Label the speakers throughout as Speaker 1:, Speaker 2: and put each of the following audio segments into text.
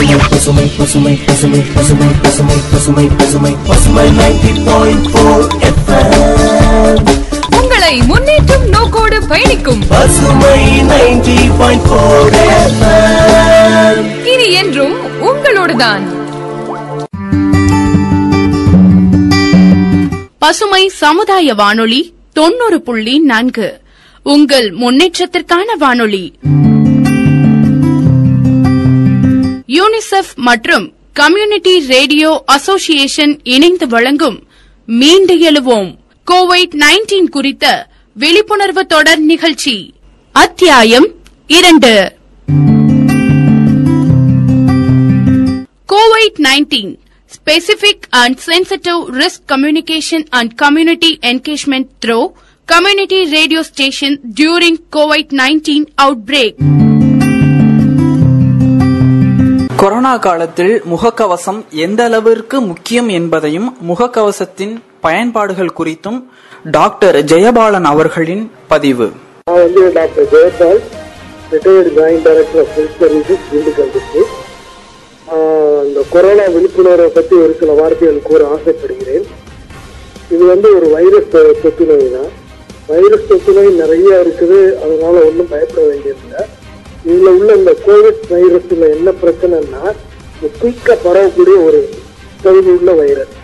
Speaker 1: பசுமை பசுமை பசுமை பசுமை பசுமை பசுமை பசுமை பசுமை பசுமை நைன்டி பாயிண்ட் ஃபோர்
Speaker 2: உங்களை முன்னேற்றும் நோக்கோடு பயணிக்கும்.
Speaker 1: பசுமை நைன்டி பாயிண்ட் போர்
Speaker 2: இனி என்றும் உங்களோடுதான்.
Speaker 3: பசுமை சமுதாய வானொலி தொண்ணூறு புள்ளி நான்கு. உங்கள் முன்னேற்றத்திற்கான வானொலி. யூனிசெஃப் மற்றும் கம்யூனிட்டி ரேடியோ அசோசியேஷன் இணைந்து வழங்கும் மீண்டு எழுவோம் கோவிட் நைன்டீன் குறித்த விழிப்புணர்வு தொடர் நிகழ்ச்சி அத்தியாயம் இரண்டு Covid nineteen specific and sensitive risk communication and community engagement through community radio station station during nineteen outbreak
Speaker 4: corona காலத்தில் முகக்கவசம் எந்த அளவிற்கு முக்கியம் என்பதையும் முகக்கவசத்தின் பயன்பாடுகள் குறித்தும் டாக்டர் ஜெயபாலன் அவர்களின் பதிவு.
Speaker 5: நான் வந்து doctor Jayapal retired joint director of health services Dindigul district இந்த கொரோனா விழிப்புணர்வை பற்றி ஒரு சில வார்த்தைகள் கூற ஆசைப்படுகிறேன். இது வந்து ஒரு வைரஸ் தொ- தொற்று நோய் தான். வைரஸ் தொற்று நோய் நிறைய இருக்குது அதனால ஒன்றும் பயப்பட வேண்டியதில்லை. இதுல உள்ள இந்த கோவிட் வைரஸ்ல என்ன பிரச்சனைன்னா குயிக்கா பரவக்கூடிய ஒரு பகுதி உள்ள வைரஸ்.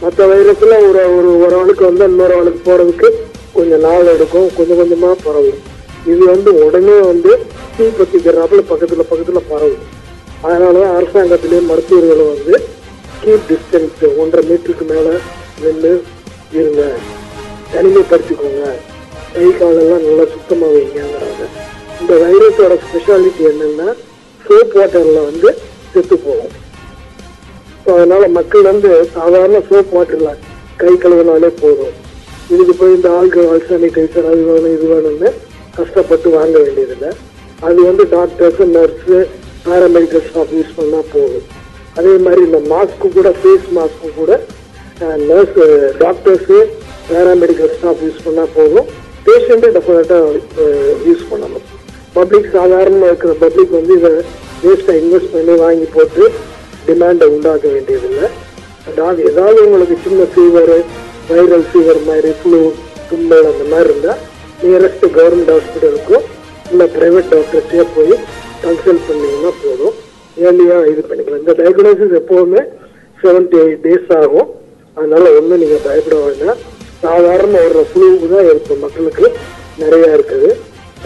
Speaker 5: மற்ற வைரஸ்ல ஒரு ஒரு ஒரு ஆளுக்கு வந்து இன்னொரு ஆளுக்கு போறதுக்கு கொஞ்சம் நாள் எடுக்கும் கொஞ்சம் கொஞ்சமா பரவும். இது வந்து உடனே வந்து தீ பத்திக்கிறாப்புல பக்கத்துல பக்கத்துல பரவும். அதனாலதான் அரசாங்கத்திலேயே மருத்துவர்களும் வந்து கீப் டிஸ்டன்ஸ் ஒன்றரை மீட்டருக்கு மேல நின்று இருங்க. தனிமைப்படுத்திக்கோங்க. கை காலெல்லாம் நல்லா சுத்தமாக வைங்கிறாங்க இந்த வைரஸோட ஸ்பெஷாலிட்டி என்னன்னா சோப் வாட்டர்ல வந்து செத்து போகும். ஸோ அதனால மக்கள் வந்து சாதாரண சோப் வாட்டர்ல கை கழுவினாலே போதும். இதுக்கு போய் இந்த ஆல்கஹால் சானிடைசர் அது வேணும் இது வேணும்னு கஷ்டப்பட்டு வாங்க வேண்டியதில்லை. அது வந்து doctors nurse paramedical staff use பண்ணால் போதும். அதே மாதிரி இந்த மாஸ்க்கு கூட ஃபேஸ் மாஸ்க்கு கூட nurse doctors paramedical staff use பண்ணால் போதும். பேஷண்ட்டு டெஃபினட்டாக யூஸ் பண்ணணும். பப்ளிக் சாதாரண இருக்கிற பப்ளிக் வந்து இதை வேஸ்ட்டாக இன்வெஸ்ட் பண்ணி வாங்கி போட்டு டிமாண்டை உண்டாக்க வேண்டியதில்லை. அதாவது ஏதாவது உங்களுக்கு சின்ன ஃபீவர் வைரல் ஃபீவர் மாதிரி ஃப்ளூ தும்மல் அந்த மாதிரி இருந்தால் நியரஸ்ட் கவர்மெண்ட் ஹாஸ்பிட்டலுக்கும் இல்லை ப்ரைவேட் டாக்டர்ஸே போய் கன்சல்ட் பண்ணிங்கன்னா போதும். ஏர்லியாக இது பண்ணிக்கலாம். இந்த டயக்னோசிஸ் எப்போவுமே செவன் டு எயிட் டேஸ் ஆகும். அதனால் ஒன்றும் நீங்கள் பயப்பட வேண்டாம். சாதாரண ஒரு ஃப்ளூவுக்கு தான் இருக்கும் மக்களுக்கு நிறையா இருக்குது.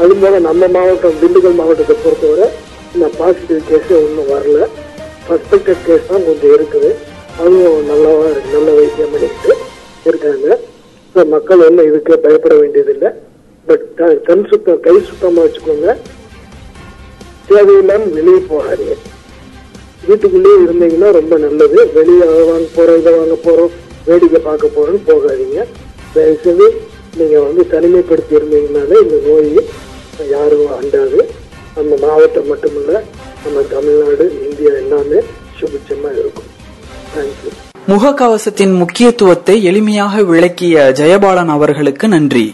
Speaker 5: அது போல நம்ம மாவட்டம் திண்டுக்கல் மாவட்டத்தை பொறுத்தவரை இந்த பாசிட்டிவ் கேஸே ஒன்றும் வரல. சஸ்பெக்டட் கேஸ் தான் கொஞ்சம் இருக்குது. அதுவும் நல்லாவா நல்ல வைத்தியம் பண்ணிட்டு இருக்காங்க. ஸோ மக்கள் ஒன்றும் இதுக்கு பயப்பட வேண்டியதில்லை. பட் கண் சுத்தம் கை சுத்தமாக வச்சுக்கோங்க. தேவையில்லாமல் வெளியே போகாதீங்க. வீட்டுக்குள்ளேயே இருந்தீங்கன்னா ரொம்ப நல்லது. வெளியே வாங்க போகிறோம் இதை வாங்க போகிறோம் வேடிக்கை பார்க்க போகிறோன்னு போகாதீங்க. தயவுசெய்து நீங்கள் வந்து தனிமைப்படுத்தி இருந்தீங்கனாலே இந்த நோய் யாரும் அண்டாது. நம்ம மாவட்டம் மட்டுமல்ல நம்ம தமிழ்நாடு இந்தியா எல்லாமே சுபிச்சமா இருக்கும். தேங்க்யூ
Speaker 4: முகக்கவசத்தின் முக்கியத்துவத்தை எளிமையாக விளக்கிய ஜெயபாலன் அவர்களுக்கு நன்றி.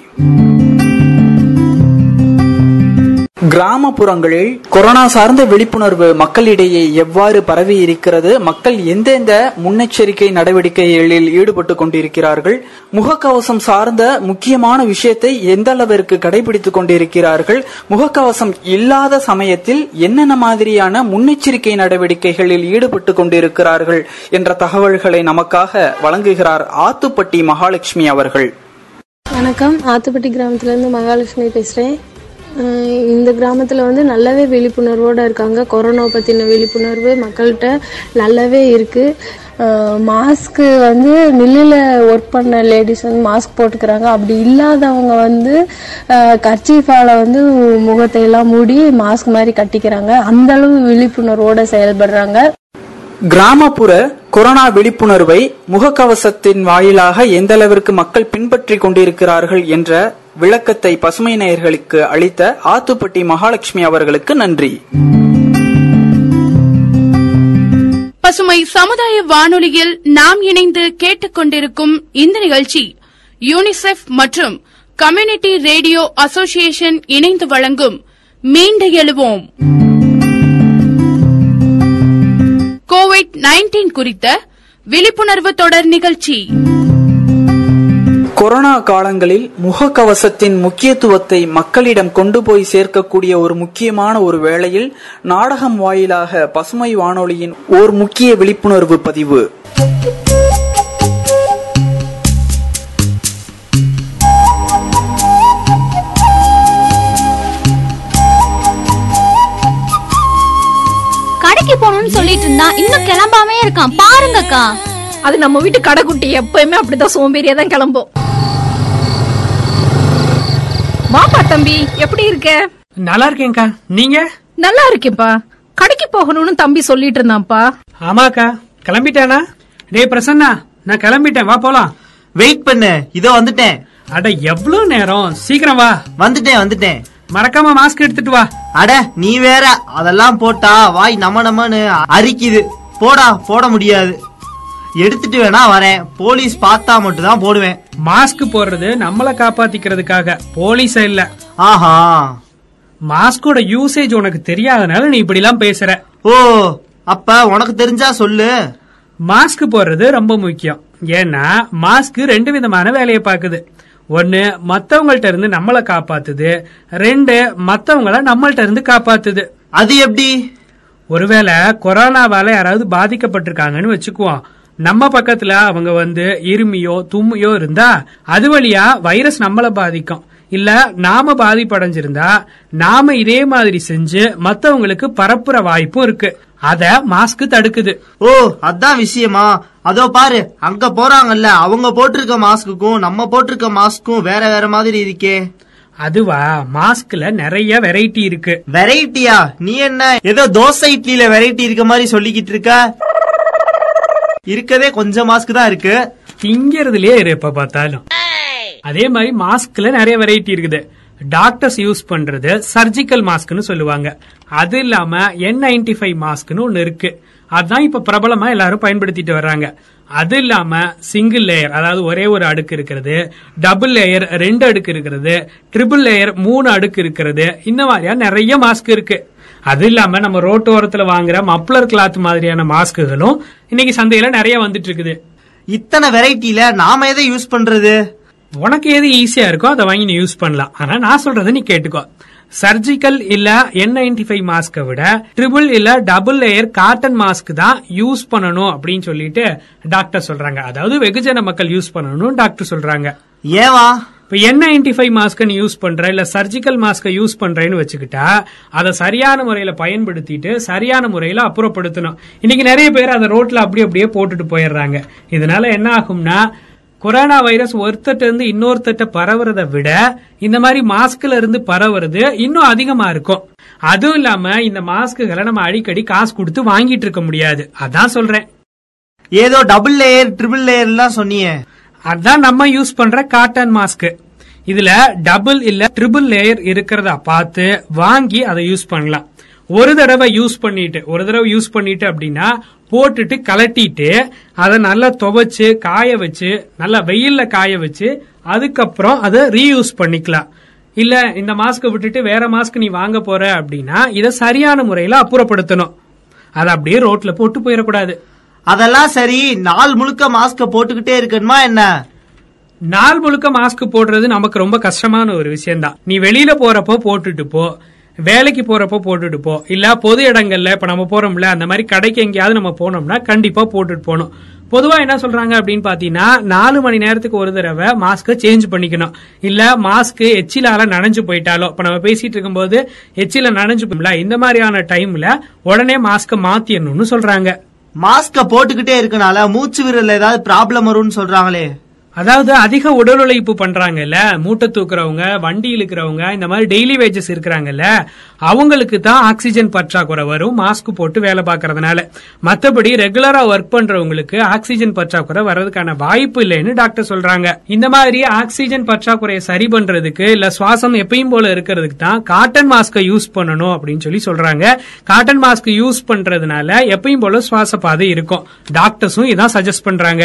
Speaker 4: கிராமப்புறங்களில் கொரோனா சார்ந்த விழிப்புணர்வு மக்களிடையே எவ்வாறு பரவி இருக்கிறது? மக்கள் எந்தெந்த முன்னெச்சரிக்கை நடவடிக்கைகளில் ஈடுபட்டு கொண்டிருக்கிறார்கள்? முகக்கவசம் சார்ந்த முக்கியமான விஷயத்தை எந்த அளவிற்கு கடைபிடித்துக் கொண்டிருக்கிறார்கள்? முகக்கவசம் இல்லாத சமயத்தில் என்னென்ன மாதிரியான முன்னெச்சரிக்கை நடவடிக்கைகளில் ஈடுபட்டு கொண்டிருக்கிறார்கள் என்ற தகவல்களை நமக்காக வழங்குகிறார் ஆத்துப்பட்டி மகாலட்சுமி அவர்கள்.
Speaker 6: வணக்கம். ஆத்துப்பட்டி கிராமத்திலிருந்து மகாலட்சுமி பேசுகிறேன் இந்த கிராமத்தில் வந்து நல்லாவே விழிப்புணர்வோடு இருக்காங்க. கொரோனா பற்றின விழிப்புணர்வு மக்கள்கிட்ட நல்லாவே இருக்குது மாஸ்க்கு வந்து மில்லில் ஒர்க் பண்ண லேடிஸ் வந்து மாஸ்க் போட்டுக்கிறாங்க. அப்படி இல்லாதவங்க வந்து கர்ச்சீஃபால வந்து முகத்தை எல்லாம் மூடி மாஸ்க் மாதிரி கட்டிக்கிறாங்க. அந்த அளவு செயல்படுறாங்க.
Speaker 4: கிராமப்புற கொரோனா விழிப்புணர்வை முகக்கவசத்தின் வாயிலாக எந்த அளவிற்கு மக்கள் பின்பற்றி கொண்டிருக்கிறார்கள் என்ற விளக்கத்தை பசுமை நேயர்களுக்கு அளித்த ஆத்துப்பட்டி மகாலட்சுமி அவர்களுக்கு நன்றி.
Speaker 3: பசுமை சமுதாய வானொலியில் நாம் இணைந்து கேட்டுக்கொண்டிருக்கும் இந்த நிகழ்ச்சி யூனிசெஃப் மற்றும் கம்யூனிட்டி ரேடியோ அசோசியேஷன் இணைந்து வழங்கும் மீண்டு எழுவோம். கோவிட் நைன்டீன் குறித்த விழிப்புணர்வு தொடர் நிகழ்ச்சி.
Speaker 4: கொரோனா காலங்களில் முகக்கவசத்தின் முக்கியத்துவத்தை மக்களிடம் கொண்டு போய் சேர்க்கக்கூடிய ஒரு முக்கியமான ஒரு வேளையில் நாடகம் வாயிலாக பசுமை வானொலியின் ஓர் முக்கிய விழிப்புணர்வு பதிவு.
Speaker 7: கடைக்கு போகணும்னு சொல்லிட்டு இருந்தா இன்னும் கிளம்பாமே இருக்கான். பாருங்கக்கா.
Speaker 2: அது நம்ம வீட்டு கடைக்குட்டி எப்பயுமே அப்படிதான். சோம்பேறியா தான் கிளம்பும். வாப்பா தம்பி எப்படி இருக்க?
Speaker 8: நல்லா இருக்கேன்க்கா. நீங்க?
Speaker 2: நல்லா இருக்கேப்பா கடைக்கு போகணும்னு தம்பி சொல்லிட்டு இருந்தான்ப்பா.
Speaker 8: ஆமாக்கா. கிளம்பிட்டானா? டேய் பிரசன்னா நான் கிளம்பிட்டேன். வா போலாம்.
Speaker 9: வெயிட் பண்ணு. இதோ வந்துட்டேன்.
Speaker 8: அட எவ்வளவு நேரம்? சீக்கிரம் வா.
Speaker 9: வந்துட்டேன் வந்துட்டேன்.
Speaker 8: மறக்காம மாஸ்க் எடுத்துட்டு வா.
Speaker 9: அட நீ வேற. அதெல்லாம் போட்டா வாய் நம்ம நம்மன்னு அரிக்குது. போடா போட முடியாது. எடுத்துட்டு வேணா வரேன். போலீஸ் பார்த்தா மட்டும் தான் போடுவேன்.
Speaker 8: மாஸ்க் போடுறது நம்மள காப்பாத்திக்கிறதுக்காக. போலீஸ் இல்ல.
Speaker 9: ஆஹா.
Speaker 8: மாஸ்கோட யூசேஜ் உனக்கு தெரியாதனால நீ இப்படி எல்லாம் பேசுற.
Speaker 9: ஓ அப்ப உனக்கு தெரிஞ்சா சொல்லு.
Speaker 8: மாஸ்க் போடுறது ரொம்ப முக்கியம். ஏன்னா மாஸ்க் ரெண்டு விதமான வேலையை பாக்குது ஒன்னு மத்தவங்கள்ட்ட இருந்து நம்மள காப்பாத்துது. ரெண்டு மத்தவங்கள நம்மள்ட்ட இருந்து காப்பாத்துது.
Speaker 9: அது எப்படி?
Speaker 8: ஒருவேளை கொரோனாவால யாராவது பாதிக்கப்பட்டிருக்காங்கன்னு வச்சுக்குவோம். நம்ம பக்கத்துல அவங்க வந்து இருமியோ தும்மியோ இருந்தா அது வழியா வைரஸ் நம்மள பாதிக்கும். இல்ல நாம பாதிப்படைஞ்சிருந்தா நாம இதே மாதிரி செஞ்சு மத்தவங்களுக்கு பரப்புற வாய்ப்பும் இருக்கு. அத மாஸ்க் தடுக்குது.
Speaker 9: ஓ அதான் விஷயமா. அதோ பாரு அங்க போறாங்கல்ல அவங்க போட்டிருக்க மாஸ்க்குக்கும் நம்ம போட்டிருக்க மாஸ்க்கும் வேற வேற மாதிரி இருக்கே.
Speaker 8: அதுவா மாஸ்க்ல நிறைய வெரைட்டி இருக்கு.
Speaker 9: வெரைட்டியா நீ என்ன ஏதோ தோசை இட்லியில வெரைட்டி இருக்க மாதிரி சொல்லிக்கிட்டு இருக்க? இருக்கதே கொஞ்சம் மாஸ்க் தான் இருக்கு.
Speaker 8: திங்கிறதுலயே இரு எப்ப பார்த்தாலும். அதே மாதிரி மாஸ்க்ல நிறைய வெரைட்டி இருக்குது. டாக்டர்ஸ் யூஸ் பண்றது சர்ஜிக்கல் மாஸ்க்னு சொல்லுவாங்க. அது இல்லாம என் நைன்டி ஃபைவ் மாஸ்க்னு ஒன்னு இருக்கு. அதான் இப்ப பிரபலமா எல்லாரும் பயன்படுத்திட்டு வர்றாங்க. அது இல்லாம சிங்கிள் லேயர் அதாவது ஒரே ஒரு அடுக்கு இருக்கிறது டபுள் லேயர் ரெண்டு அடுக்கு இருக்கிறது ட்ரிபிள் லேயர் மூணு அடுக்கு இருக்கிறது இந்த மாதிரியா நிறைய மாஸ்க் இருக்கு. அது இல்லாம நம்ம ரோட்டோரத்துல வாங்குற மப்ளர் கிளாத் மாதிரியான மாஸ்க்குகளும் இன்னைக்கு சந்தையில நிறைய வந்துட்டு இருக்குது.
Speaker 9: இத்தனை வெரைட்டில நாம எதை யூஸ் பண்றது?
Speaker 8: உனக்கு எது ஈஸியா இருக்கோ அதை வாங்கி நீ யூஸ் பண்ணலாம். ஆனா நான் சொல்றதை நீ கேட்டுக்கோ. சர்ஜிக்கல் இல்ல என் நைன்டி ஃபைவ் மாஸ்கை விட ட்ரிபிள் இல்ல டபுள் லேயர் காட்டன் மாஸ்க் தான் யூஸ் பண்ணணும் அப்படின்னு சொல்லிட்டு டாக்டர் சொல்றாங்க. அதாவது வெகுஜன மக்கள் யூஸ் பண்ணணும் டாக்டர் சொல்றாங்க.
Speaker 9: ஏவா?
Speaker 8: இப்ப என் நைன்டி ஃபைவ் மாஸ்க நீ யூஸ் பண்ற இல்ல சர்ஜிக்கல் மாஸ்க யூஸ் பண்றேன்னு வச்சுக்கிட்டா அதை சரியான முறையில பயன்படுத்திட்டு சரியான முறையில அப்புறப்படுத்தணும். இன்னைக்கு நிறைய பேர் அதை ரோட்ல அப்படி அப்படியே போட்டுட்டு போயிடுறாங்க. இதனால என்ன ஆகும்னா கொரோனா வைரஸ் ஒருத்தட்ட இருந்து இன்னொருத்தட்ட பரவுறதை விட இந்த மாதிரி மாஸ்க்ல இருந்து பரவுறது இன்னும் அதிகமா இருக்கும். அதுவும் இல்லாம இந்த மாஸ்க்குகளை நம்ம அடிக்கடி காசு கொடுத்து வாங்கிட்டு இருக்க முடியாது. அதான் சொல்றேன்.
Speaker 9: ஏதோ டபுள் லேயர் ட்ரிபிள் லேயர் எல்லாம் சொன்னியே
Speaker 8: அதுதான் நம்ம யூஸ் பண்ற காட்டன் மாஸ்க் இதுல டபுள் இல்ல ட்ரிபிள் லேயர் இருக்கிறதா பார்த்து வாங்கி அதை யூஸ் பண்ணலாம். ஒரு தடவை யூஸ் பண்ணிட்டு ஒரு தடவை யூஸ் பண்ணிட்டு அப்படின்னா போட்டுட்டு கலட்டிட்டு அதை நல்லா துவைச்சு காய வச்சு நல்லா வெயில்ல காய வச்சு அதுக்கப்புறம் அதை ரீயூஸ் பண்ணிக்கலாம். இல்ல இந்த மாஸ்க்கை விட்டுட்டு வேற மாஸ்க் நீ வாங்க போற அப்படின்னா இதை சரியான முறையில அப்புறப்படுத்தணும். அதை அப்படியே ரோட்ல போட்டு போயிடக்கூடாது.
Speaker 9: அதெல்லாம் சரி நாள் முழுக்க மாஸ்க போட்டுக்கிட்டே இருக்கணுமா என்ன?
Speaker 8: நாள் முழுக்க மாஸ்க் போடுறது நமக்கு ரொம்ப கஷ்டமான ஒரு விஷயம்தான். நீ வெளியில போறப்போ போட்டுட்டு போ வேலைக்கு போறப்போ போட்டுட்டு போ இல்ல பொது இடங்கள்ல இப்ப நம்ம போறோம்ல அந்த மாதிரி கடைக்கு எங்கேயாவது நம்ம போனோம்னா கண்டிப்பா போட்டுட்டு போகணும். பொதுவா என்ன சொல்றாங்க அப்படின்னு பாத்தீங்கன்னா நாலு மணி நேரத்துக்கு ஒரு தடவை மாஸ்க சேஞ்ச் பண்ணிக்கணும். இல்ல மாஸ்க் எச்சிலால நனைஞ்சு போயிட்டாலோ இப்ப நம்ம பேசிட்டு இருக்கும்போது எச்சில நனைஞ்சு போயிம்ல இந்த மாதிரியான டைம்ல உடனே மாஸ்க மாத்திடணும்னு சொல்றாங்க.
Speaker 9: மாஸ்க போட்டுக்கிட்டே இருக்கனால மூச்சு விரல் ஏதாவது ப்ராப்ளம் வரும்னு சொல்றாங்களே.
Speaker 8: அதாவது அதிக உடல் உழைப்பு பண்றாங்கல்ல மூட்டை தூக்குறவங்க வண்டி இழுக்கிறவங்க இந்த மாதிரி டெய்லி வேஜஸ் இருக்கிறாங்கல்ல அவங்களுக்கு தான் ஆக்சிஜன் பற்றாக்குறை வரும் மாஸ்க் போட்டு வேலை பார்க்கறதுனால. மத்தபடி ரெகுலரா ஒர்க் பண்றவங்களுக்கு ஆக்சிஜன் பற்றாக்குறை வர்றதுக்கான வாய்ப்பு இல்லைன்னு டாக்டர் சொல்றாங்க. இந்த மாதிரி ஆக்சிஜன் பற்றாக்குறையை சரி பண்றதுக்கு இல்ல சுவாசம் எப்பயும் போல இருக்கிறதுக்கு தான் காட்டன் மாஸ்கை யூஸ் பண்ணணும் அப்படின்னு சொல்லி சொல்றாங்க. காட்டன் மாஸ்க் யூஸ் பண்றதுனால எப்பயும் போல சுவாச பாதை இருக்கும். டாக்டர்ஸும் இதான் சஜஸ்ட் பண்றாங்க.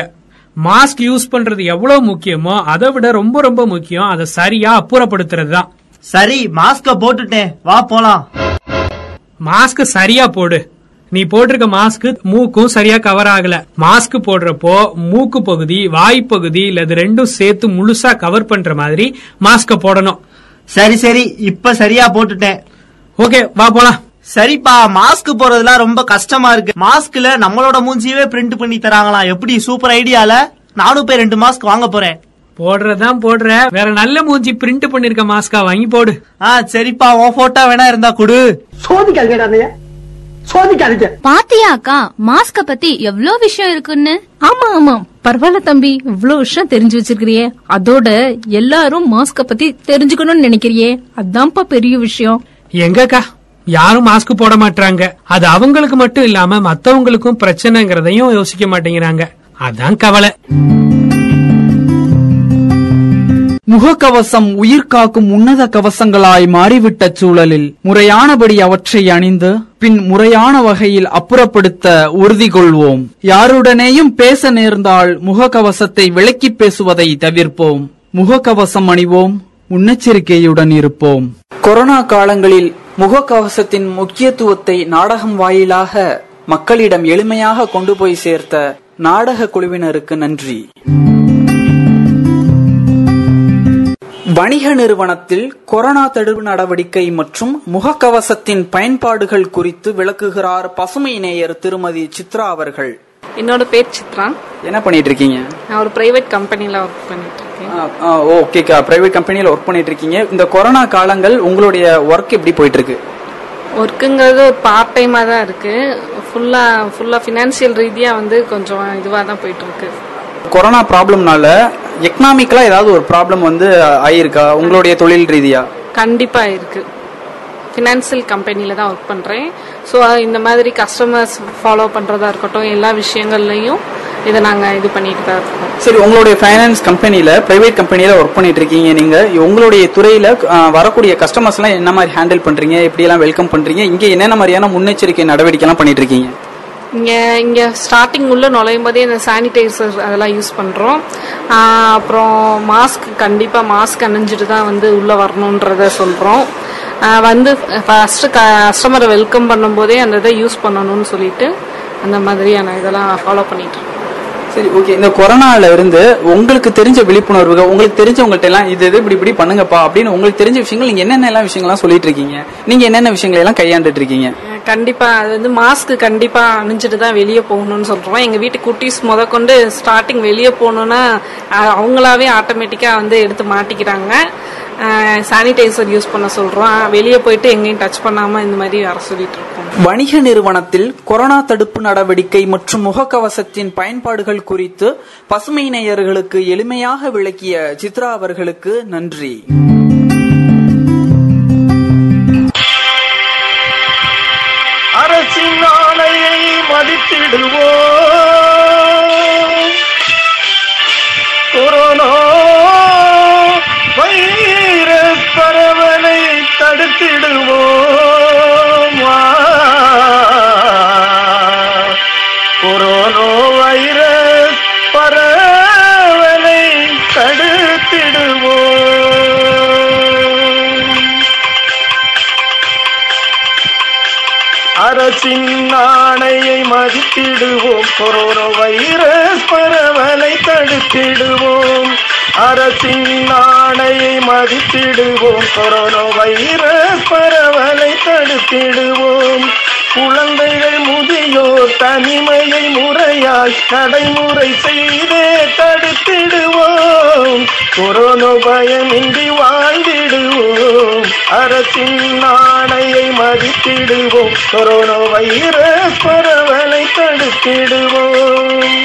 Speaker 8: மாஸ்க் யூஸ் பண்றது எவ்வளவு முக்கியமோ அதை விட ரொம்ப ரொம்ப முக்கியம். அதை சரியா அப்புறப்படுத்துறது தான்
Speaker 9: சரி மாஸ்க போட்டுட்டேன் வா போலாம்.
Speaker 8: மாஸ்க் சரியா போடு. நீ போட்டிருக்க மாஸ்க் மூக்கும் சரியா கவர் ஆகல. மாஸ்க் போடுறப்போ மூக்கு பகுதி வாய் பகுதி இல்ல இது ரெண்டும் சேர்த்து முழுசா கவர் பண்ற மாதிரி மாஸ்க போடணும்.
Speaker 9: சரி சரி இப்ப சரியா போட்டுட்டேன்.
Speaker 8: ஓகே வா போலாம்.
Speaker 9: சரிப்பா மாஸ்க் போடுறதுலாம் ரொம்ப கஷ்டமா இருக்கு. மாஸ்க்ல நம்மளோட மூஞ்சியவே பிரிண்ட் பண்ணி தராங்களாம். எப்படி சூப்பர் ஐடியால நானும் போய் ரெண்டு மாஸ்க் வாங்க போறேன்.
Speaker 8: போடுறதான் போடுற வேற நல்ல மூஞ்சி பிரிண்ட் பண்ணிருக்க மாஸ்கா வாங்கி போடு.
Speaker 9: ஆ சரிப்பா உன் போட்டோ வேணா இருந்தா கொடு.
Speaker 1: சோதிக்காதீங்க சோதிக்காதீங்க.
Speaker 7: பாத்தியா அக்கா? மாஸ்க பத்தி எவ்ளோ விஷயம் இருக்குன்னு?
Speaker 10: ஆமா ஆமா. பரவாயில்ல தம்பி. இவ்ளோ விஷயம் தெரிஞ்சு வச்சிருக்கிறியே. அதோட எல்லாரும் மாஸ்க பத்தி தெரிஞ்சுக்கணும்னு நினைக்கிறியே. அதான்ப்பா பெரிய விஷயம்.
Speaker 8: எங்கக்கா? யாரும் மாஸ்க் போட மாட்டாங்க அது அவங்களுக்கு மட்டும் இல்லாம மத்தவங்களுக்கும் பிரச்சனைங்கிறதையும் யோசிக்க மாட்டேங்கிறாங்க. அதான் கவலை.
Speaker 4: முகக்கவசம் உயிர் காக்கும் உன்னத கவசங்களாய் மாறிவிட்ட சூழலில் முறையானபடி அவற்றை அணிந்து பின் முறையான வகையில் அப்புறப்படுத்த உறுதி கொள்வோம். யாருடனேயும் பேச நேர்ந்தால் முகக்கவசத்தை விலக்கி பேசுவதை தவிர்ப்போம். முகக்கவசம் அணிவோம். முன்னெச்சரிக்கையுடன் இருப்போம். கொரோனா காலங்களில் முகக்கவசத்தின் முக்கியத்துவத்தை நாடகம் வாயிலாக மக்களிடம் எளிமையாக கொண்டு போய் சேர்த்த நாடக குழுவினருக்கு நன்றி. வணிக நிறுவனத்தில் கொரோனா தடுப்பு நடவடிக்கை மற்றும் முகக்கவசத்தின் பயன்பாடுகள் குறித்து விளக்குகிறார் பசுமை நேயர் திருமதி சித்ரா அவர்கள்.
Speaker 11: என்னோட பேர் சித்ரா.
Speaker 4: என்ன பண்ணிட்டு இருக்கீங்க?
Speaker 11: நான் ஒரு பிரைவேட் கம்பெனில ஒர்க் பண்ணிட்டு
Speaker 4: ஓகேக்கா பிரைவேட் கம்பெனியில் ஒர்க் பண்ணிட்டு இருக்கீங்க. இந்த கொரோனா காலங்கள் உங்களுடைய ஒர்க் எப்படி போயிட்டு இருக்கு
Speaker 11: ஒர்க்குங்கிறது ஒரு பார்ட் டைமாக தான் இருக்கு. ஃபுல்லா ஃபுல்லா ஃபினான்சியல் ரீதியா வந்து கொஞ்சம் இதுவாக தான் போயிட்டு இருக்கு
Speaker 4: கொரோனா ப்ராப்ளம்னால எக்கனாமிக்கலா ஏதாவது ஒரு ப்ராப்ளம் வந்து ஆயிருக்கா? உங்களுடைய தொழில் ரீதியா?
Speaker 11: கண்டிப்பா இருக்கு. ஃபினான்சியல் கம்பெனில தான் ஒர்க் பண்றேன். ஸோ இந்த மாதிரி கஸ்டமர்ஸ் ஃபாலோ பண்றதா இருக்கட்டும் எல்லா விஷயங்கள்லையும் இதை நாங்க இது பண்ணிட்டு தான் இருக்கோம்.
Speaker 4: சரி உங்களுடைய ஃபைனான்ஸ் கம்பெனில பிரைவேட் கம்பெனில ஒர்க் பண்ணிட்டு இருக்கீங்க நீங்க. உங்களுடைய துறையில வரக்கூடிய கஸ்டமர்ஸ் எல்லாம் என்ன மாதிரி ஹேண்டில் பண்றீங்க? எப்படி எல்லாம் வெல்கம் பண்றீங்க? இங்க என்னென்ன மாதிரியான முன்னெச்சரிக்கை நடவடிக்கை எல்லாம் பண்ணிட்டு இருக்கீங்க
Speaker 11: இங்க இங்க ஸ்டார்டிங் உள்ள நுழையும் போதே இந்த சானிடைசர் அதெல்லாம் யூஸ் பண்றோம். ஆஹ் அப்புறம் மாஸ்க் கண்டிப்பா மாஸ்க் அணிஞ்சிட்டு தான் வந்து உள்ள வரணுன்றத சொல்றோம். ஆஹ் வந்து ஃபர்ஸ்ட் கஸ்டமரை வெல்கம் பண்ணும்போதே அந்த இதை யூஸ் பண்ணணும்னு சொல்லிட்டு அந்த மாதிரியான இதெல்லாம் ஃபாலோ பண்ணிட்டு
Speaker 4: சரி ஓகே இந்த கொரோனால இருந்து உங்களுக்கு தெரிஞ்ச விழிப்புணர்வுகள் உங்களுக்கு தெரிஞ்சவங்கள்ட்ட எல்லாம் இது இது இப்படி இப்படி பண்ணுங்கப்பா அப்படின்னு உங்களுக்கு தெரிஞ்ச விஷயங்கள் நீங்க என்னென்ன எல்லாம் விஷயங்கள்லாம் சொல்லிட்டு இருக்கீங்க? நீங்க என்னென்ன விஷயங்களை எல்லாம் கையாண்டுட்டு இருக்கீங்க?
Speaker 11: கண்டிப்பா. அது வந்து மாஸ்க் கண்டிப்பா அணிஞ்சிட்டு தான் வெளியே போகணும்னு சொல்றோம். எங்க வீட்டு குட்டீஸ் முதற்கொண்டு ஸ்டார்டிங் வெளியே போகணும்னா அவங்களாவே ஆட்டோமேட்டிக்கா வந்து எடுத்து மாட்டிக்கிறாங்க. சானிடைசர் யூஸ் பண்ண சொல்றோம் வெளியே போயிட்டு எங்கேயும் டச் பண்ணாம இந்த மாதிரி வர சொல்லிட்டு இருக்கோம்
Speaker 4: வணிக நிறுவனத்தில் கொரோனா தடுப்பு நடவடிக்கை மற்றும் முகக்கவசத்தின் பயன்பாடுகள் குறித்து பசுமை நேயர்களுக்கு எளிமையாக விளக்கிய சித்ரா அவர்களுக்கு நன்றி.
Speaker 12: அரசின் ஆணையை மதித்திடுவோம் கொரோனா வைரஸ் பரவலை தடுத்திடுவோம். அரசின் ஆணையை மதித்திடுவோம் கொரோனா வைரஸ் பரவலை தடுத்திடுவோம். குழந்தைகள் முதியோர் தனிமையை முறையாய் நடைமுறை செய்தே தடுத்திடுவோம். கொரோனா பயமின்றி வாழ்ந்திடுவோம். அரசின் ஆணையை மதித்திடுவோம். கொரோனா வைரஸ் பரவலை தடுத்திடுவோம்.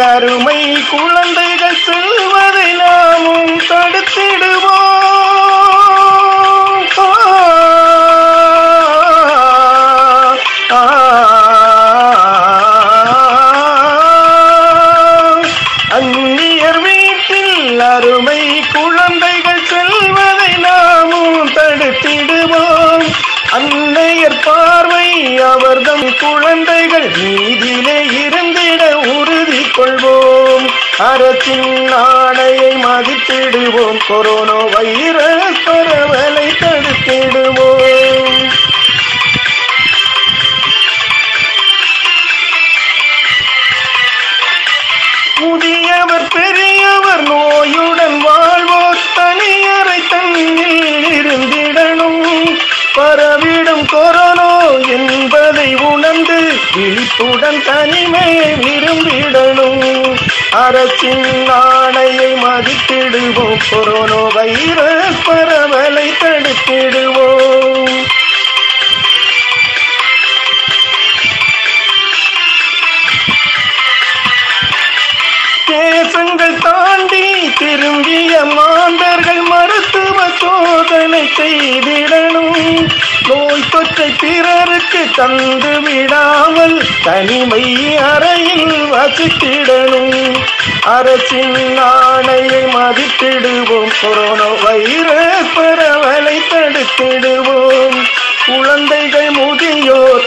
Speaker 12: அருமை குழந்தைகள் செல்வதை நாமும் தடுத்திடுவோம். அரசின் ஆணையை மதித்திடுவோம். கொரோனா வைரஸ் பரவலை தடுத்திடுவோம். முதியவர் பெரியவர் நோயுடன் வாழ்வோர் தனியறை தன்னில் இருந்திடணும். பரவிடும் கொரோனா என்பதை உணர்ந்து விழிப்புடன் தனிமையை விரும்பிடணும் அரசின் ஆணையை மதித்திடுவோம் கொரோனா வைரஸ் பரவலை தடுத்திடுவோம். தேசங்கள் தாண்டி திரும்பிய மாந்தர்கள் மருத்துவ சோதனை செய்திடணும். நோய் தொற்றை பிறருக்கு தந்து விடாமல் தனிமை அறையில் வசித்திடணும். அரசின் ஆணையை மதித்திடுவோம் கொரோனா வைரஸ் பரவலை தடுத்திடுவோம். குழந்தைகள் முதியோர்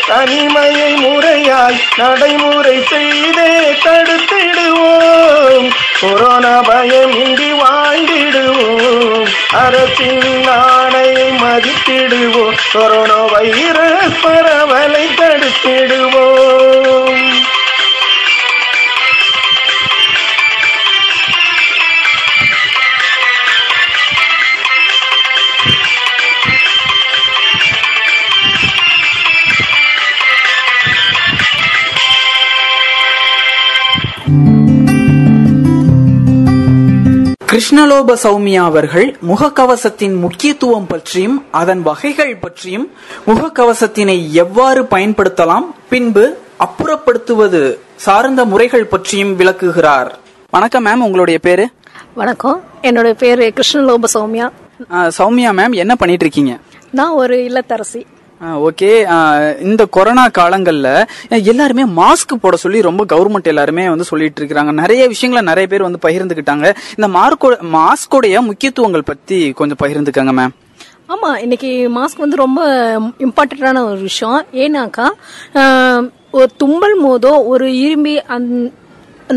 Speaker 12: தனிமையை முறையாய் நடைமுறை செய்தே தடுத்திடுவோம். கொரோனா பயம் இன்றி வாழ்ந்திடுவோம். அரசின் ஆணையை மதித்திடுவோம் கொரோனா வைரஸ் பரவலை தடுத்திடுவோம்.
Speaker 4: கிருஷ்ணலோப சௌமியா அவர்கள் முகக்கவசத்தின் முக்கியத்துவம் பற்றியும் அதன் வகைகள் பற்றியும் முகக்கவசத்தினை எவ்வாறு பயன்படுத்தலாம் பின்பு அப்புறப்படுத்துவது சார்ந்த முறைகள் பற்றியும் விளக்குகிறார். வணக்கம் மேம் உங்களுடைய பேரு?
Speaker 10: வணக்கம். என்னோட பேர் கிருஷ்ணலோப சௌமியா.
Speaker 4: சௌமியா மேம் என்ன பண்ணிட்டு இருக்கீங்க?
Speaker 10: நான் ஒரு இல்லத்தரசி.
Speaker 4: ஓகே இந்த கொரோனா காலங்கள்ல எல்லாருமே மாஸ்க் போட சொல்லி ரொம்ப கவர்மெண்ட் எல்லாருமே வந்து சொல்லிட்டு இருக்காங்க நிறைய விஷயங்களை நிறைய பேர் வந்து பகிர்ந்துக்கிட்டாங்க இந்த மார்க்கோ மாஸ்கோடைய முக்கியத்துவங்கள் பத்தி கொஞ்சம் பகிர்ந்துக்கங்க மேம்
Speaker 10: ஆமா இன்னைக்கு மாஸ்க் வந்து ரொம்ப இம்பார்ட்டன்டான ஒரு விஷயம். ஏன்னாக்கா ஒரு தும்மல் மோதோ ஒரு இரும்பி அந்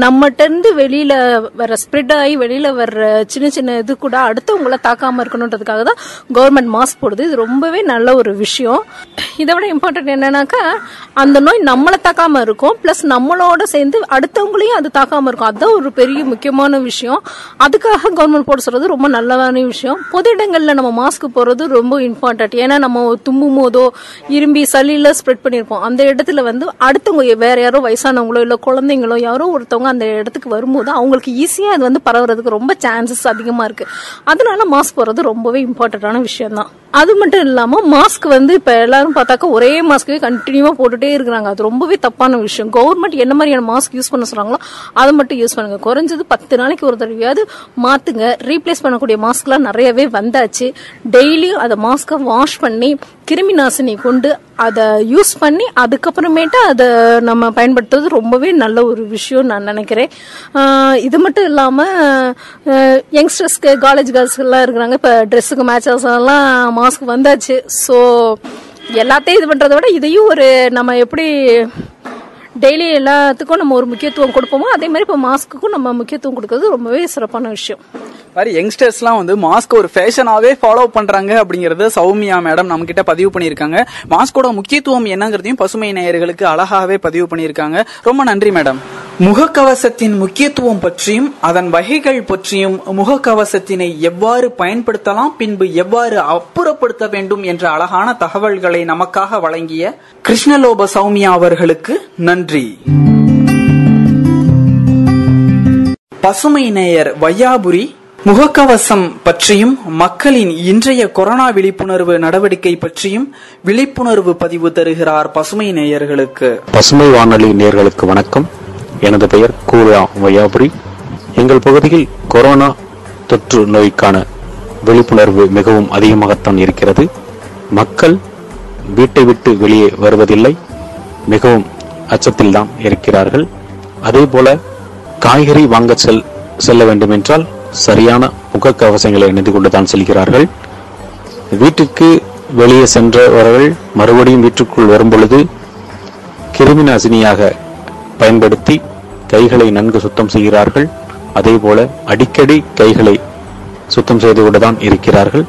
Speaker 10: நம்மகிட்ட இருந்து வெளியில வர ஸ்ப்ரெட் ஆகி வெளியில வர்ற சின்ன சின்ன இது கூட அடுத்தவங்கள தாக்காம இருக்கணுன்றதுக்காக தான் கவர்மெண்ட் மாஸ்க் போடுது. இது ரொம்பவே நல்ல ஒரு விஷயம். இதை விட இம்பார்ட்டன்ட் என்னன்னாக்கா அந்த நோய் நம்மளை தாக்காம இருக்கும். பிளஸ் நம்மளோட சேர்ந்து அடுத்தவங்களையும் அது தாக்காம இருக்கும். அதுதான் ஒரு பெரிய முக்கியமான விஷயம். அதுக்காக கவர்மெண்ட் போட சொல்றது ரொம்ப நல்லதான விஷயம். பொது இடங்கள்ல நம்ம மாஸ்க் போடுறது ரொம்ப இம்பார்ட்டன்ட் ஏன்னா நம்ம தும்பும் போதோ இரும்பி சளியில ஸ்ப்ரெட் பண்ணியிருப்போம். அந்த இடத்துல வந்து அடுத்தவங்க வேற யாரோ வயசானவங்களோ இல்லை குழந்தைங்களோ யாரோ ஒருத்தவங்க அந்த இடத்துக்கு வரும்போது அவங்களுக்கு ஈஸியாக அது வந்து பரவுறதுக்கு ரொம்ப சான்சஸ் அதிகமாக இருக்குது அதனால மாஸ்க் போடுறது ரொம்பவே இம்பார்ட்டண்ட்டான விஷயம் தான் அது மட்டும் இல்லாமல் மாஸ்க் வந்து இப்போ எல்லாரும் பார்த்தாக்கா ஒரே மாஸ்க்கே கண்டினியூவாக போட்டுகிட்டே இருக்கிறாங்க. அது ரொம்பவே தப்பான விஷயம். கவர்மெண்ட் என்ன மாதிரியான மாஸ்க் யூஸ் பண்ண சொல்கிறாங்களோ அதை மட்டும் யூஸ் பண்ணுங்கள் குறைஞ்சது பத்து நாளைக்கு ஒரு தடவையாவது மாற்றுங்க ரீப்ளேஸ் பண்ணக்கூடிய மாஸ்க்லாம் நிறையவே வந்தாச்சு. டெய்லியும் அதை மாஸ்க்கை வாஷ் பண்ணி கிருமி நாசினி கொண்டு அதை யூஸ் பண்ணி அதுக்கப்புறமேட்டு அதை நம்ம பயன்படுத்துறது ரொம்பவே நல்ல ஒரு விஷயம் நான் நினைக்கிறேன். இது மட்டும் இல்லாமல் யங்ஸ்டர்ஸ்க்கு காலேஜ் கேர்ள்ஸ்லாம் இருக்கிறாங்க. இப்போ ட்ரெஸ்ஸுக்கு மேட்சஸ் எல்லாம் மாஸ்க் வந்தாச்சு. ஸோ எல்லாத்தையும் இது பண்ணுறத விட இதையும் ஒரு நம்ம எப்படி டெய்லி எல்லாத்துக்கும் நம்ம ஒரு முக்கியத்துவம் கொடுப்போமோ அதே மாதிரி இப்போ மாஸ்க்குக்கும் நம்ம முக்கியத்துவம் கொடுக்கறது ரொம்பவே சிறப்பான விஷயம்.
Speaker 4: மாதிரி யங்ஸ்டர்ஸ்லாம் வந்து மாஸ்க் ஒரு ஃபேஷனாகவே ஃபாலோ பண்ணுறாங்க அப்படிங்கறத சௌமியா மேடம் நம்மக்கிட்ட பதிவு பண்ணியிருக்காங்க. மாஸ்கோட முக்கியத்துவம் என்னங்கிறதையும் பசுமை நேயர்களுக்கு அழகாகவே பதிவு பண்ணியிருக்காங்க. ரொம்ப நன்றி மேடம் முகக்கவசத்தின் முக்கியத்துவம் பற்றியும் அதன் வகைகள் பற்றியும் முகக்கவசத்தினை எவ்வாறு பயன்படுத்தலாம் பின்பு எவ்வாறு அப்புறப்படுத்த வேண்டும் என்ற அழகான தகவல்களை நமக்காக வழங்கிய கிருஷ்ணலோப சௌமியா அவர்களுக்கு நன்றி. பசுமை நேயர் வையாபுரி முகக்கவசம் பற்றியும் மக்களின் இன்றைய கொரோனா விழிப்புணர்வு நடவடிக்கை பற்றியும் விழிப்புணர்வு பதிவு தருகிறார் பசுமை நேயர்களுக்கு.
Speaker 13: பசுமை வானொலி நேயர்களுக்கு வணக்கம். எனது பெயர் கூரா வையாபுரி. எங்கள் பகுதியில் கொரோனா தொற்று நோய்க்கான விழிப்புணர்வு மிகவும் அதிகமாகத்தான் இருக்கிறது. மக்கள் வீட்டை விட்டு வெளியே வருவதில்லை. மிகவும் அச்சத்தில்தான் இருக்கிறார்கள். அதே போல காய்கறி வாங்க செல் செல்ல வேண்டும் என்றால் சரியான முகக்கவசங்களை அணிந்து கொண்டுதான் செல்கிறார்கள். வீட்டிற்கு வெளியே சென்றவர்கள் மறுபடியும் வீட்டுக்குள் வரும்பொழுது கிருமி நாசினியாக பயன்படுத்தி கைகளை நன்கு சுத்தம் செய்கிறார்கள். அதேபோல அடிக்கடி கைகளை சுத்தம் செய்து கொண்டுதான் இருக்கிறார்கள்.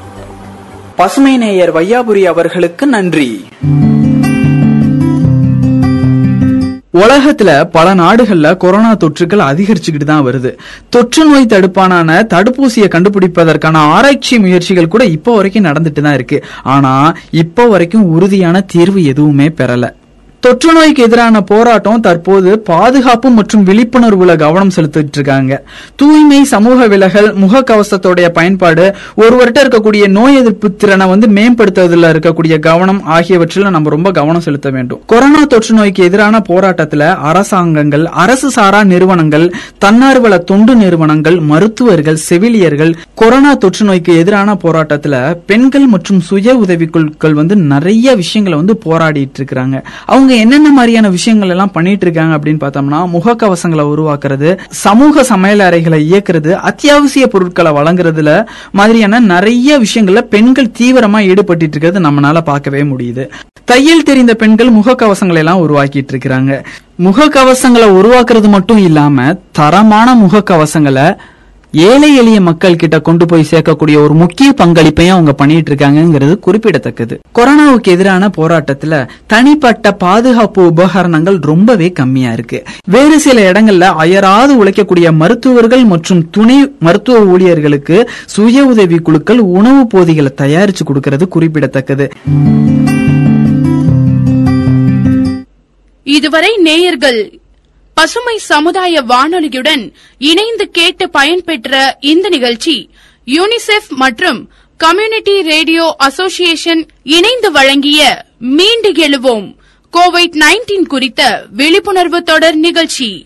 Speaker 4: பசுமை நேயர் வையாபுரி அவர்களுக்கு நன்றி. உலகத்துல பல நாடுகள்ல கொரோனா தொற்றுகள் அதிகரிச்சுக்கிட்டு தான் வருது. தொற்று நோய் தடுப்பான தடுப்பூசியை கண்டுபிடிப்பதற்கான ஆராய்ச்சி முயற்சிகள் கூட இப்போ வரைக்கும் நடந்துட்டு தான் இருக்கு. ஆனா இப்போ வரைக்கும் உறுதியான தீர்வு எதுவுமே பெறல. தொற்று நோய்க்கு எதிரான போராட்டம் தற்போது பாதுகாப்பு மற்றும் விழிப்புணர்வுல கவனம் செலுத்திட்டு இருக்காங்க தூய்மை சமூக விலகல் முகக்கவசத்தோடைய பயன்பாடு ஒருவர்கிட்ட இருக்கக்கூடிய நோய் எதிர்ப்பு திறனை வந்து மேம்படுத்துவதில் இருக்கக்கூடிய கவனம் ஆகியவற்றில் நம்ம ரொம்ப கவனம் செலுத்த வேண்டும். கொரோனா தொற்று நோய்க்கு எதிரான போராட்டத்துல அரசாங்கங்கள் அரசு சாரா நிறுவனங்கள் தன்னார்வல தொண்டு நிறுவனங்கள் மருத்துவர்கள் செவிலியர்கள் கொரோனா தொற்று நோய்க்கு எதிரான போராட்டத்துல பெண்கள் மற்றும் சுய உதவிக்குழுக்கள் வந்து நிறைய விஷயங்களை வந்து போராடிட்டு இருக்கிறாங்க அவங்க என்னென்ன மாதிரியான விஷயங்கள் எல்லாம் பண்ணிட்டு இருக்காங்க அப்படின்னு பார்த்தோம்னா முகக்கவசங்களை உருவாக்குறது சமூக சமையல் அறைகளை இயக்குறது அத்தியாவசிய பொருட்களை வழங்குறதுல மாதிரியான நிறைய விஷயங்கள்ல பெண்கள் தீவிரமா ஈடுபட்டு இருக்கிறது நம்மளால பார்க்கவே முடியுது. தையல் தெரிந்த பெண்கள் முகக்கவசங்களை எல்லாம் உருவாக்கிட்டு இருக்கிறாங்க. முகக்கவசங்களை உருவாக்குறது மட்டும் இல்லாம தரமான முகக்கவசங்களை ஏழை எளிய மக்கள் கிட்ட கொண்டு போய் சேர்க்கக்கூடிய ஒரு முக்கிய பங்களிப்பையும் அவங்க பண்ணிட்டு இருக்காங்கிறது குறிப்பிடத்தக்கது. கொரோனாவுக்கு எதிரான போராட்டத்துல தனிப்பட்ட பாதுகாப்பு உபகரணங்கள் ரொம்பவே கம்மியா இருக்கு. வேறு சில இடங்கள்ல அயராது உழைக்கக்கூடிய மருத்துவர்கள் மற்றும் துணை மருத்துவ ஊழியர்களுக்கு சுய உதவி குழுக்கள் உணவு போதிகளை தயாரிச்சு கொடுக்கிறது குறிப்பிடத்தக்கது.
Speaker 3: இதுவரை நேயர்கள் பசுமை சமுதாய வானொலியுடன் இணைந்து கேட்டு பயன்பெற்ற இந்த நிகழ்ச்சி யூனிசெஃப் மற்றும் கம்யூனிட்டி ரேடியோ அசோசியேஷன் இணைந்து வழங்கிய மீண்டு எழுவோம். கோவிட் 19 குறித்த விழிப்புணர்வு தொடர் நிகழ்ச்சி.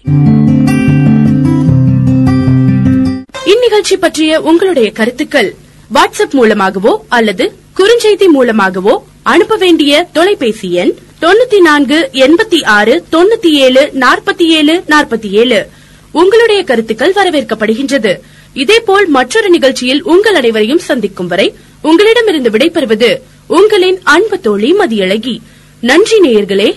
Speaker 3: இந்நிகழ்ச்சி பற்றிய உங்களுடைய கருத்துக்கள் வாட்ஸ்அப் மூலமாகவோ அல்லது குறுஞ்செய்தி மூலமாகவோ அனுப்ப வேண்டிய தொலைபேசி எண் தொண்ணூத்தி நான்கு எண்பத்தி ஆறு தொண்ணூத்தி ஏழு நாற்பத்தி ஏழு நாற்பத்தி ஏழு உங்களுடைய கருத்துக்கள் வரவேற்கப்படுகின்றது. இதேபோல் மற்றொரு நிகழ்ச்சியில் உங்கள் அனைவரையும் சந்திக்கும் வரை உங்களிடமிருந்து விடைபெறுவது உங்களின் அன்பு தோழி மதியழகி. நன்றி நேயர்களே.